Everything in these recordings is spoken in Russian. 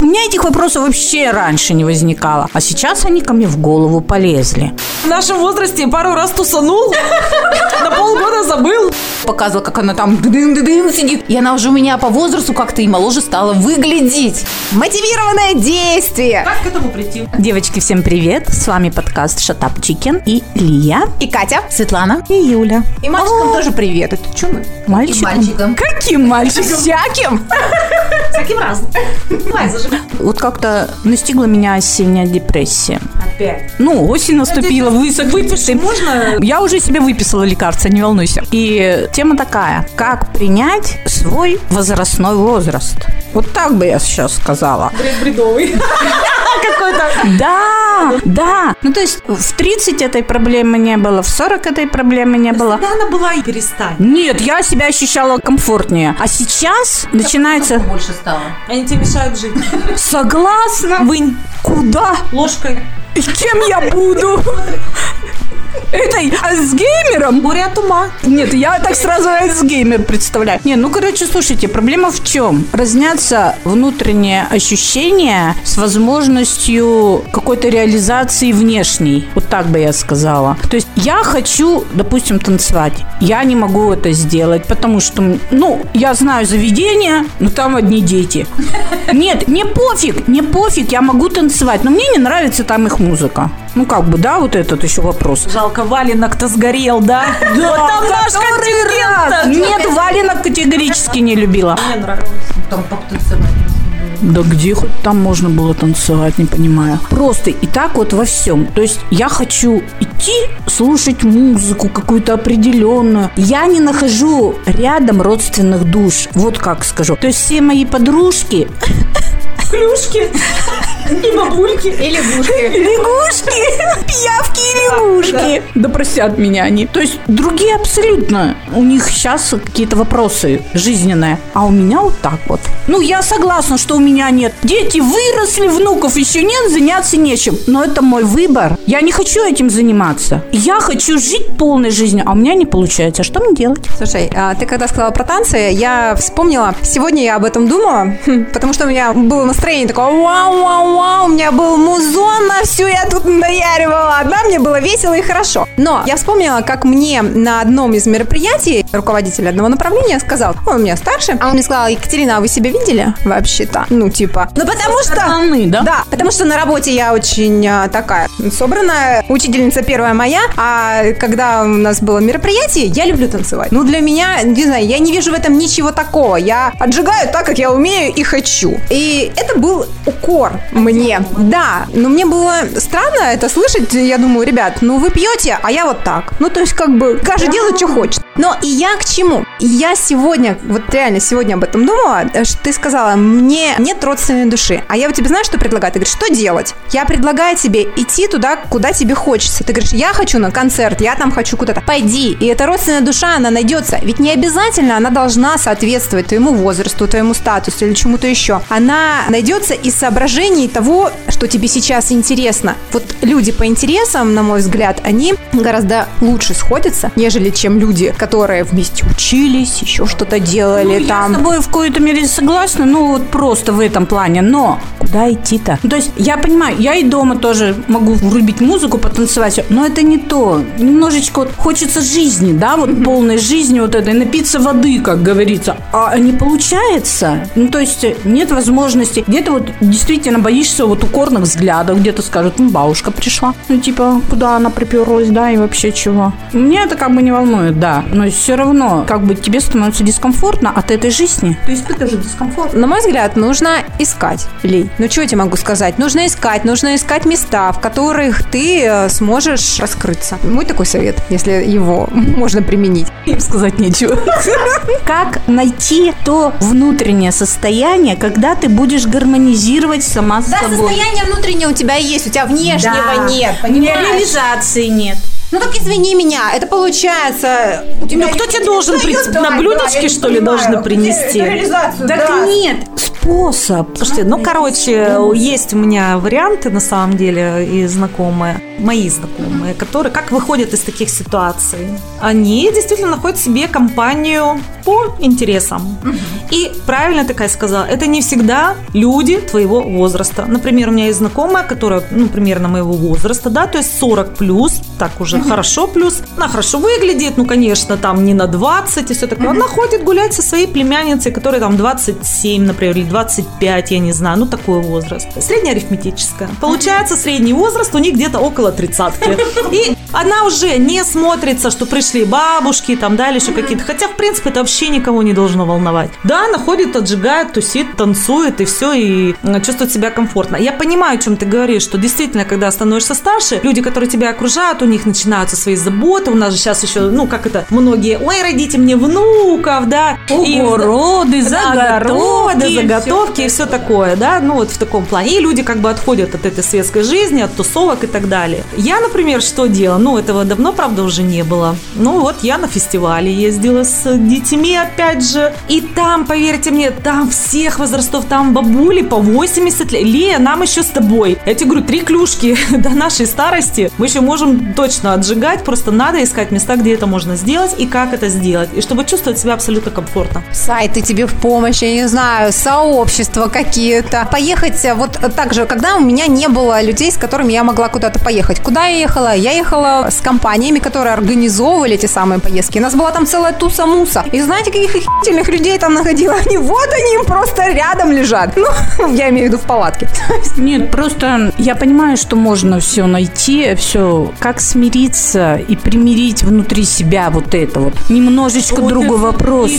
У меня этих вопросов вообще раньше не возникало, а сейчас они ко мне в голову полезли. В нашем возрасте пару раз тусанул, на полгода забыл. Показывала, как она там дын-дын сидит. И она уже у меня по возрасту как-то и моложе стала выглядеть. Мотивированное действие. Как к этому прийти? Девочки, всем привет! С вами подкаст Шатап Чикен и Илья, И Катя. Светлана. И Юля. И мальчикам тоже привет. Это что мы? Мальчикам. Каким мальчикам? Всяким. Таким разным. Давай, зажигай. Вот как-то настигла меня осенняя депрессия. Опять. Ну, осень наступила, высох Выпиши, можно? Я уже себе выписала лекарство, не волнуйся. И тема такая. Как принять свой возрастной возраст? Вот так бы я сейчас сказала. Бред бредовый. Какой-то. Да, да. Ну, то есть в 30 этой проблемы не было, в 40 этой проблемы не было. Когда она была, и перестань. Нет, я себя ощущала комфортнее. А сейчас начинается... Больше стало. Они тебе мешают жить. Согласна. Вынь Куда? ложкой. И кем я буду? Этой альцгеймером? Горе от ума. Нет, я так сразу альцгеймер представляю. Не, ну, короче, слушайте, проблема в чем? Разнятся внутренние ощущения с возможностью какой-то реализации внешней. Вот так бы я сказала. То есть я хочу, допустим, танцевать. Я не могу это сделать, потому что, ну, я знаю заведение, но там одни дети. Нет, не пофиг, не пофиг, я могу танцевать, но мне не нравится там их музыка. Ну, как бы, да, вот этот еще вопрос. Жалко, валенок-то сгорел, да? Вот там наш контингент Нет, валенок категорически не любила. Мне нравилось. Там потанцевать. Да где хоть там можно было танцевать, не понимаю. Просто и так вот во всем. То есть я хочу идти слушать музыку какую-то определенную. Я не нахожу рядом родственных душ. Вот как скажу. То есть все мои подружки Клюшки и бабульки. И лягушки. Лягушки, пиявки и лягушки. Да простят меня они. То есть другие абсолютно. У них сейчас какие-то вопросы жизненные. А у меня вот так вот. Ну, я согласна, что у меня нет. Дети выросли, внуков еще нет, заняться нечем. Но это мой выбор. Я не хочу этим заниматься. Я хочу жить полной жизнью, а у меня не получается. Что мне делать? Слушай, а ты когда сказала про танцы, я вспомнила, сегодня я об этом думала, потому что у меня было настроение такое, вау-вау-вау, у меня был музон на всю, я тут наяривала, да, мне было весело и хорошо. Но я вспомнила, как мне на одном из мероприятий руководитель одного направления сказал, он у меня старше, а он мне сказал, Екатерина, а вы себя видели вообще-то? Ну, типа, ну потому что... Стороны, да? Да, потому что на работе я очень а, такая собранная, учительница первая моя, а когда у нас было мероприятие, я люблю танцевать. Ну, для меня, не знаю, я не вижу в этом ничего такого. Я отжигаю так, как я умею и хочу. И это был укор мне. Да, но мне было странно это слышать. Я думаю, ребят, ну вы пьете, а я вот так. Ну, то есть, как бы, каждый делает, что хочет. Но и я к чему? Я сегодня, вот реально сегодня об этом думала, что ты сказала, мне нет родственной души. А я вот тебе знаешь, что предлагаю? Ты говоришь, что делать? Я предлагаю тебе идти туда, куда тебе хочется. Ты говоришь, я хочу на концерт, я там хочу куда-то. Пойди, и эта родственная душа, она найдется. Ведь не обязательно она должна соответствовать твоему возрасту, твоему статусу или чему-то еще. Она найдется из соображений того, что тебе сейчас интересно. Вот люди по интересам, на мой взгляд, они гораздо лучше сходятся, нежели чем люди, которые вместе учились, еще что-то делали Ну, там. Я с тобой в какой-то мере согласна, ну вот просто в этом плане. Но куда идти-то? Ну, то есть я понимаю, я и дома тоже могу врубить музыку, потанцевать, но это не то. Немножечко вот хочется жизни, да, вот полной жизни вот этой, напиться воды, как говорится. А не получается. Ну, то есть нет возможности. Где-то вот действительно боишься вот укорных взглядов, где-то скажут, ну, бабушка пришла. Ну, типа, куда она приперлась, да, и вообще чего. Меня это как бы не волнует, да. Но все равно, как бы тебе становится дискомфортно от этой жизни. То есть ты тоже дискомфорт. На мой взгляд, нужно искать, Лей. Ну, что я тебе могу сказать? Нужно искать, нужно искать места, в которых ты э, сможешь раскрыться. Мой такой совет, если его можно применить. Им сказать нечего. Как найти то внутреннее состояние, когда ты будешь гармонизировать сама с Да, собой? состояние внутреннее у тебя есть, у тебя внешнего Да. нет, понимаешь? реализации нет. Ну так извини меня, это получается... У тебя Ну, кто тебе должен Ну, при- да, на да, блюдечке, не что ли, понимаю. должны принести? реализацию, Так да. нет, способ. Слушайте, ну, короче, есть у меня варианты, на самом деле, и знакомые, мои знакомые, которые как выходят из таких ситуаций. Они действительно находят себе компанию по интересам. И правильно такая сказала, это не всегда люди твоего возраста. Например, у меня есть знакомая, которая, ну, примерно моего возраста, да, то есть 40 плюс, так уже хорошо плюс. Она хорошо выглядит, ну, конечно, там не на 20 и все такое. Она ходит гулять со своей племянницей, которой там 27, например, или 25, я не знаю, ну, такой возраст. Среднеарифметическая. Получается, средний возраст у них где-то около тридцатки. И она уже не смотрится, что пришли бабушки там, да, или еще какие-то. Хотя, в принципе, это вообще никого не должно волновать. Да, она ходит, отжигает, тусит, танцует и все, и чувствует себя комфортно. Я понимаю, о чем ты говоришь, что действительно, когда становишься старше, люди, которые тебя окружают, у них начинаются свои заботы. У нас же сейчас еще, ну, как это, многие, ой, родите мне внуков, да. И- Огороды, Да, огороды, заготовки. заготовки и все такое, да, ну вот в таком плане. И люди как бы отходят от этой светской жизни, от тусовок и так далее. Я, например, что делала? Ну, этого давно, правда, уже не было. Ну, вот я на фестивале ездила с детьми, опять же. И там, поверьте мне, там всех возрастов, там бабули по 80 лет. Лия, нам еще с тобой. Я тебе говорю, три клюшки до нашей старости. Мы еще можем точно отжигать, просто надо искать места, где это можно сделать и как это сделать. И чтобы чувствовать себя абсолютно комфортно. Сайты тебе в помощь, я не знаю, сообщества какие-то. Поехать э, вот так же, когда у меня не было людей, с которыми я могла куда-то поехать. Куда я ехала? Я ехала с компаниями, которые организовывали эти самые поездки. У нас была там целая туса-муса. И знаете, каких охерительных людей там находила? Они вот они просто рядом лежат. Ну, я имею в виду в палатке. Нет, просто я понимаю, что можно все найти, все, как смириться и примирить внутри себя вот это вот. Немножечко другой вопрос.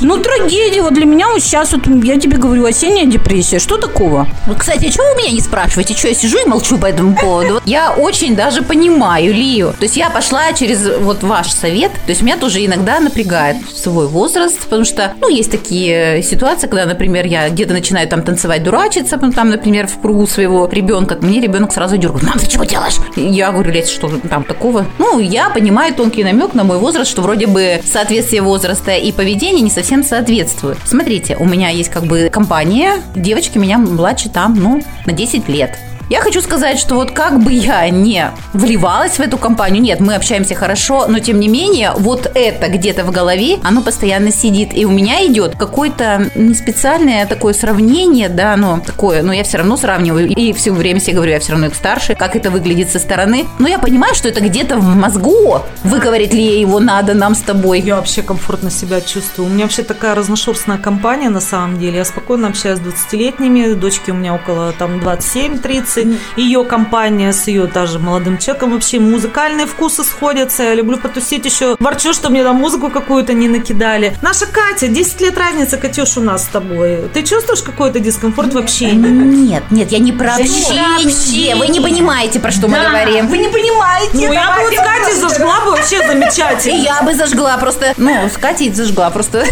Ну, трагедия. Вот для меня вот сейчас, вот, я тебе говорю, осенняя депрессия. Что такого? Вот, Кстати, а чего вы меня не спрашиваете? Что я сижу и молчу по этому поводу? Вот Я очень даже понимаю Лию. То есть я пошла через вот ваш совет. То есть меня тоже иногда напрягает свой возраст, потому что, ну, есть такие ситуации, когда, например, я где-то начинаю там танцевать, дурачиться, ну, там, например, в кругу своего ребенка. Мне ребенок сразу дергает. Мам, ты чего делаешь? Я говорю, Лесь, что там такого? Ну, я понимаю тонкий намек на мой возраст, что вроде бы соответствие возраста и поведения не совсем соответствует. Смотрите, у меня есть как бы компания, девочки меня младше там, ну, на 10 лет. Я хочу сказать, что вот как бы я не вливалась в эту компанию, нет, мы общаемся хорошо, но тем не менее, вот это где-то в голове, оно постоянно сидит. И у меня идет какое-то не специальное такое сравнение, да, но такое, но я все равно сравниваю. И все время себе говорю, я все равно их старше, как это выглядит со стороны. Но я понимаю, что это где-то в мозгу. Выговорить ли его надо нам с тобой. Я вообще комфортно себя чувствую. У меня вообще такая разношерстная компания на самом деле. Я спокойно общаюсь с 20-летними. Дочки у меня около там 27-30. Ее компания с ее даже молодым человеком. Вообще музыкальные вкусы сходятся. Я люблю потусить еще. Ворчу, что мне там музыку какую-то не накидали. Наша Катя, 10 лет разница, Катюш, у нас с тобой. Ты чувствуешь какой-то дискомфорт в общении? Нет, нет, я не про общение. Вы не понимаете, про что мы говорим. Вы не понимаете. Ну, я бы вот с Катей зажгла бы вообще И замечательно. я бы зажгла просто, ну, с Катей зажгла просто.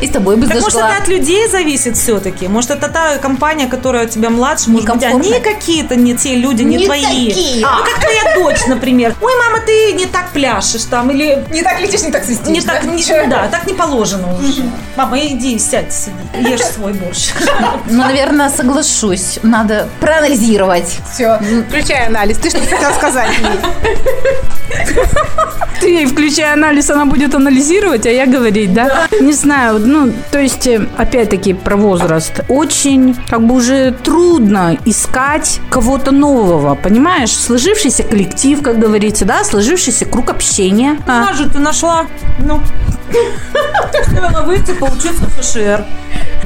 И с тобой бы Так может, зажгла. это от людей зависит все-таки? Может, это та компания, которая у тебя младше, может быть, они какие-то не те люди, не, Не твои. такие. Ну, как твоя дочь, например. Ой, мама, ты не так пляшешь там, или Не так летишь, не так свистишь. не так, не- да, так не положено уже. Мама, иди, сядь, сиди, ешь свой борщ. Ну, наверное, соглашусь. Надо проанализировать. Все, включай анализ. Ты что хотел сказать? Ты ей, включая анализ, она будет анализировать, а я говорить, да? Не знаю, ну, то есть, э, опять-таки, про возраст. Очень, как бы, уже трудно искать кого-то нового, понимаешь? Сложившийся коллектив, как говорится, да, сложившийся круг общения. А, А же ты нашла, ну, надо выйти, поучиться в ФШР.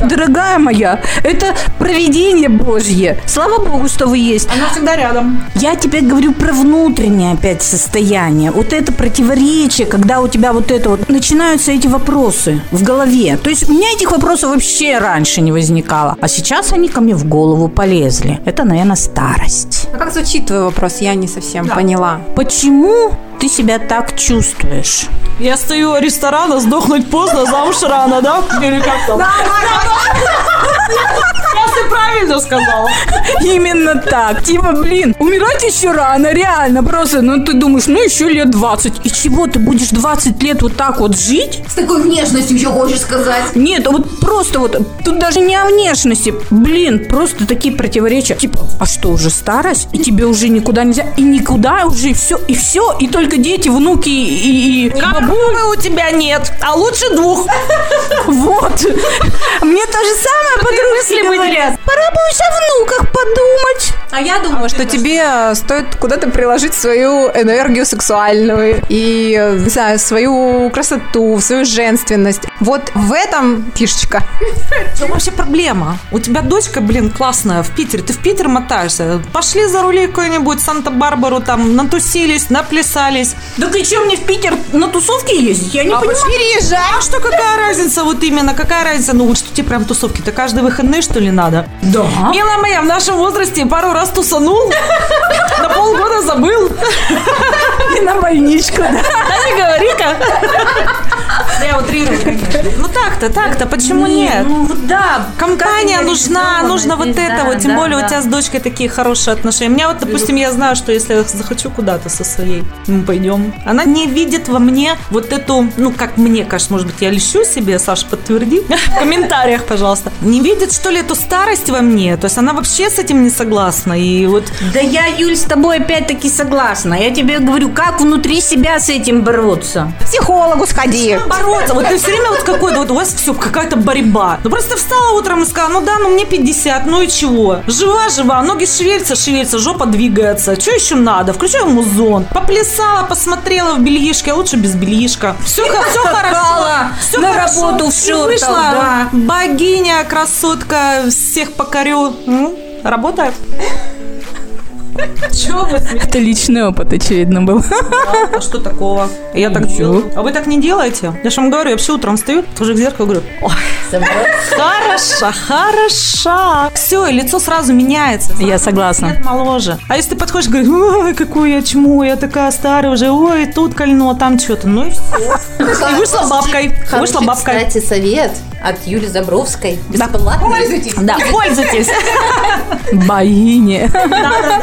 Дорогая моя, это провидение Божье. Слава Богу, что вы есть. Она всегда рядом. Я тебе говорю про внутреннее опять состояние. Вот это противоречие, когда у тебя вот это вот начинаются эти вопросы в голове. То есть у меня этих вопросов вообще раньше не возникало. А сейчас они ко мне в голову полезли. Это, наверное, старость. А как звучит твой вопрос? Я не совсем поняла. Почему ты себя так чувствуешь? Я стою у ресторана, сдохнуть поздно, замуж рано, да? Или как там? Правильно Oh, все сказала. Именно так. Типа, блин, умирать еще рано, реально. Просто, ну ты думаешь, ну еще лет 20. И чего, ты будешь 20 лет вот так вот жить? С такой внешностью еще хочешь сказать. Нет, вот просто вот, тут даже не о внешности. Блин, просто такие противоречия. Типа, а что, уже старость? И тебе уже никуда нельзя? И никуда уже, и все, и все. И только дети, внуки и, и Коровы у тебя нет, а лучше двух. Вот. Мне то же самое подружки говорят. Пора уж о внуках подумать. А я думаю, что тебе э, стоит куда-то приложить свою энергию сексуальную и, э, не знаю, свою красоту, свою женственность. Вот в этом фишечка. В чем вообще проблема? У тебя дочка, блин, классная в Питере. Ты в Питер мотаешься. Пошли за рулей какой-нибудь Санта-Барбару, там, натусились, наплясались. Так и что мне в Питер на тусовке ездить? Я не А понимаю. Переезжай. А что, какая разница вот именно? Какая разница? Ну вот что тебе прям тусовки-то каждые выходные, что ли, надо? Да. Милая моя, в нашем возрасте пару раз тусанул, на полгода забыл. И на больничку, да. Да не говори-ка. Я утрирую, конечно. Ну так-то, так-то, почему нет? Ну да. Компания нужна, нужно вот это вот. Тем более у тебя с дочкой такие хорошие отношения. У меня вот, допустим, я знаю, что если я захочу куда-то со своей, мы пойдем. Она не видит во мне вот эту, ну, как мне кажется, может быть, я лещу себе, Саша, подтверди в комментариях, пожалуйста. Не видит, что ли, эту старость во мне. То есть она вообще с этим не согласна. И вот Да я, Юль, с тобой опять-таки согласна. Я тебе говорю, как внутри себя с этим бороться. К психологу сходи. бороться. Вот ты все время вот какой-то, вот у вас все какая-то борьба. Ну просто встала утром и сказала, ну да, ну мне 50, ну и чего? Жива, жива, ноги шевелятся, шевелятся, жопа двигается. Что еще надо? Включаю музон. Поплясала, посмотрела в бельишке, а лучше без бельишка. Все, все хорошо. Все на работу в шортах, Вышла да. богиня, красотка, всех покорю. М, Работает. Чего вы Это личный опыт, очевидно, был. а что такого? Я так делаю. А вы так не делаете? Я же вам говорю, я вообще утром встаю, тоже к зеркалу говорю, ой, хороша, хороша. Все, и лицо сразу меняется. Я согласна. Моложе. А если ты подходишь и говоришь, ой, какую я чму, я такая старая уже, ой, тут кольно, там что-то. Ну и все. И вышла бабкой. Вышла бабкой. кстати, совет от Юли Забровской. Бесплатно. Пользуйтесь. Да, пользуйтесь. Богиня.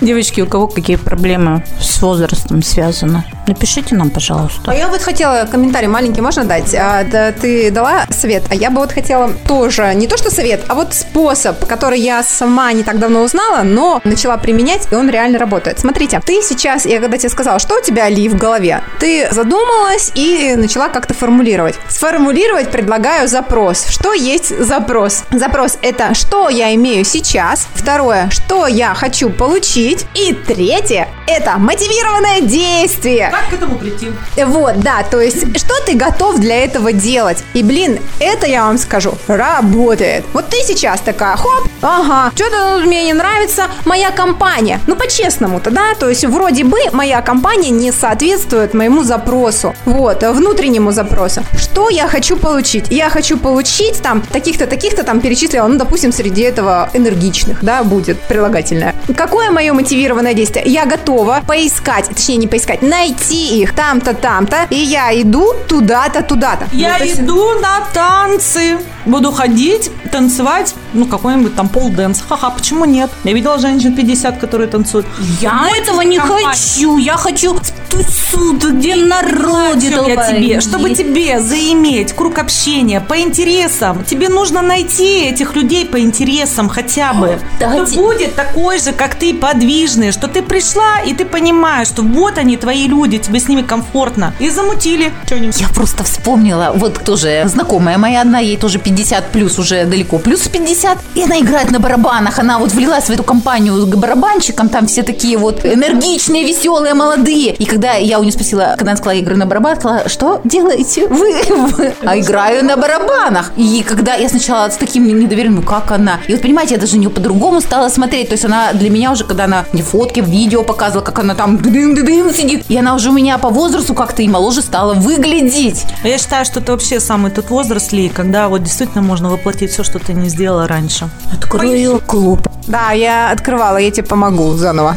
Девочки, у кого какие проблемы с возрастом связаны? Напишите нам, пожалуйста. А я вот хотела комментарий маленький, можно дать? А, да, ты дала совет, а я бы вот хотела тоже, не то что совет, а вот способ, который я сама не так давно узнала, но начала применять, и он реально работает. Смотрите, ты сейчас, я когда тебе сказала, что у тебя ли в голове, ты задумалась и начала как-то формулировать. Сформулировать предлагаю запрос. Что есть запрос? Запрос это что я имею сейчас, второе, что я хочу получить, и третье это мотивированное действие. Как к этому прийти? Вот, да, то есть, что ты готов для этого делать? И, блин, это я вам скажу, работает. Вот ты сейчас такая, хоп, ага, что-то мне не нравится моя компания. Ну, по-честному-то, да, то есть, вроде бы моя компания не соответствует моему запросу, вот, внутреннему запросу. Что я хочу получить? Я хочу получить там таких-то, таких-то там перечислила, ну, допустим, среди этого энергичных, да, будет прилагательное. Какое мое мотивированное действие? Я готова поискать, точнее, не поискать, найти их там-то, там-то, и я иду туда-то, туда-то. Я есть- иду на танцы. Буду ходить, танцевать, ну, какой-нибудь там пол-дэнс. Ха-ха, почему нет? Я видела женщин 50, которые танцуют. Я этого не компания. хочу. Я хочу в тусу, где народ. Я тебе? Чтобы тебе заиметь круг общения по интересам, тебе нужно найти этих людей по интересам хотя бы. Кто будет такой же, как ты, подвижный, что ты пришла и ты понимаешь, что вот они, твои люди, тебе с ними комфортно. И замутили. Я просто вспомнила, вот тоже знакомая моя одна, ей тоже 50 плюс, уже далеко плюс 50, и она играет на барабанах, она вот влилась в эту компанию к барабанщикам, там все такие вот энергичные, веселые, молодые. И когда я у нее спросила, когда она сказала, я играю на барабанах, сказала, что делаете вы? А играю на барабанах. И когда я сначала с таким недоверием, ну как она? И вот понимаете, я даже нее по-другому стала смотреть, то есть она для меня уже, когда она мне фотки, видео показывала, как она там дым-дым сидит, и она уже у меня по возрасту как-то и моложе стала выглядеть. Я считаю, что это вообще самый тот возраст, Ли, когда вот действительно можно воплотить все, что ты не сделала раньше. Открою клуб. Да, я открывала, я тебе помогу заново.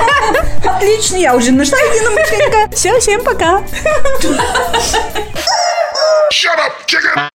Отлично, я уже нашла единомышленника. Все, всем пока. Shut up, chicken!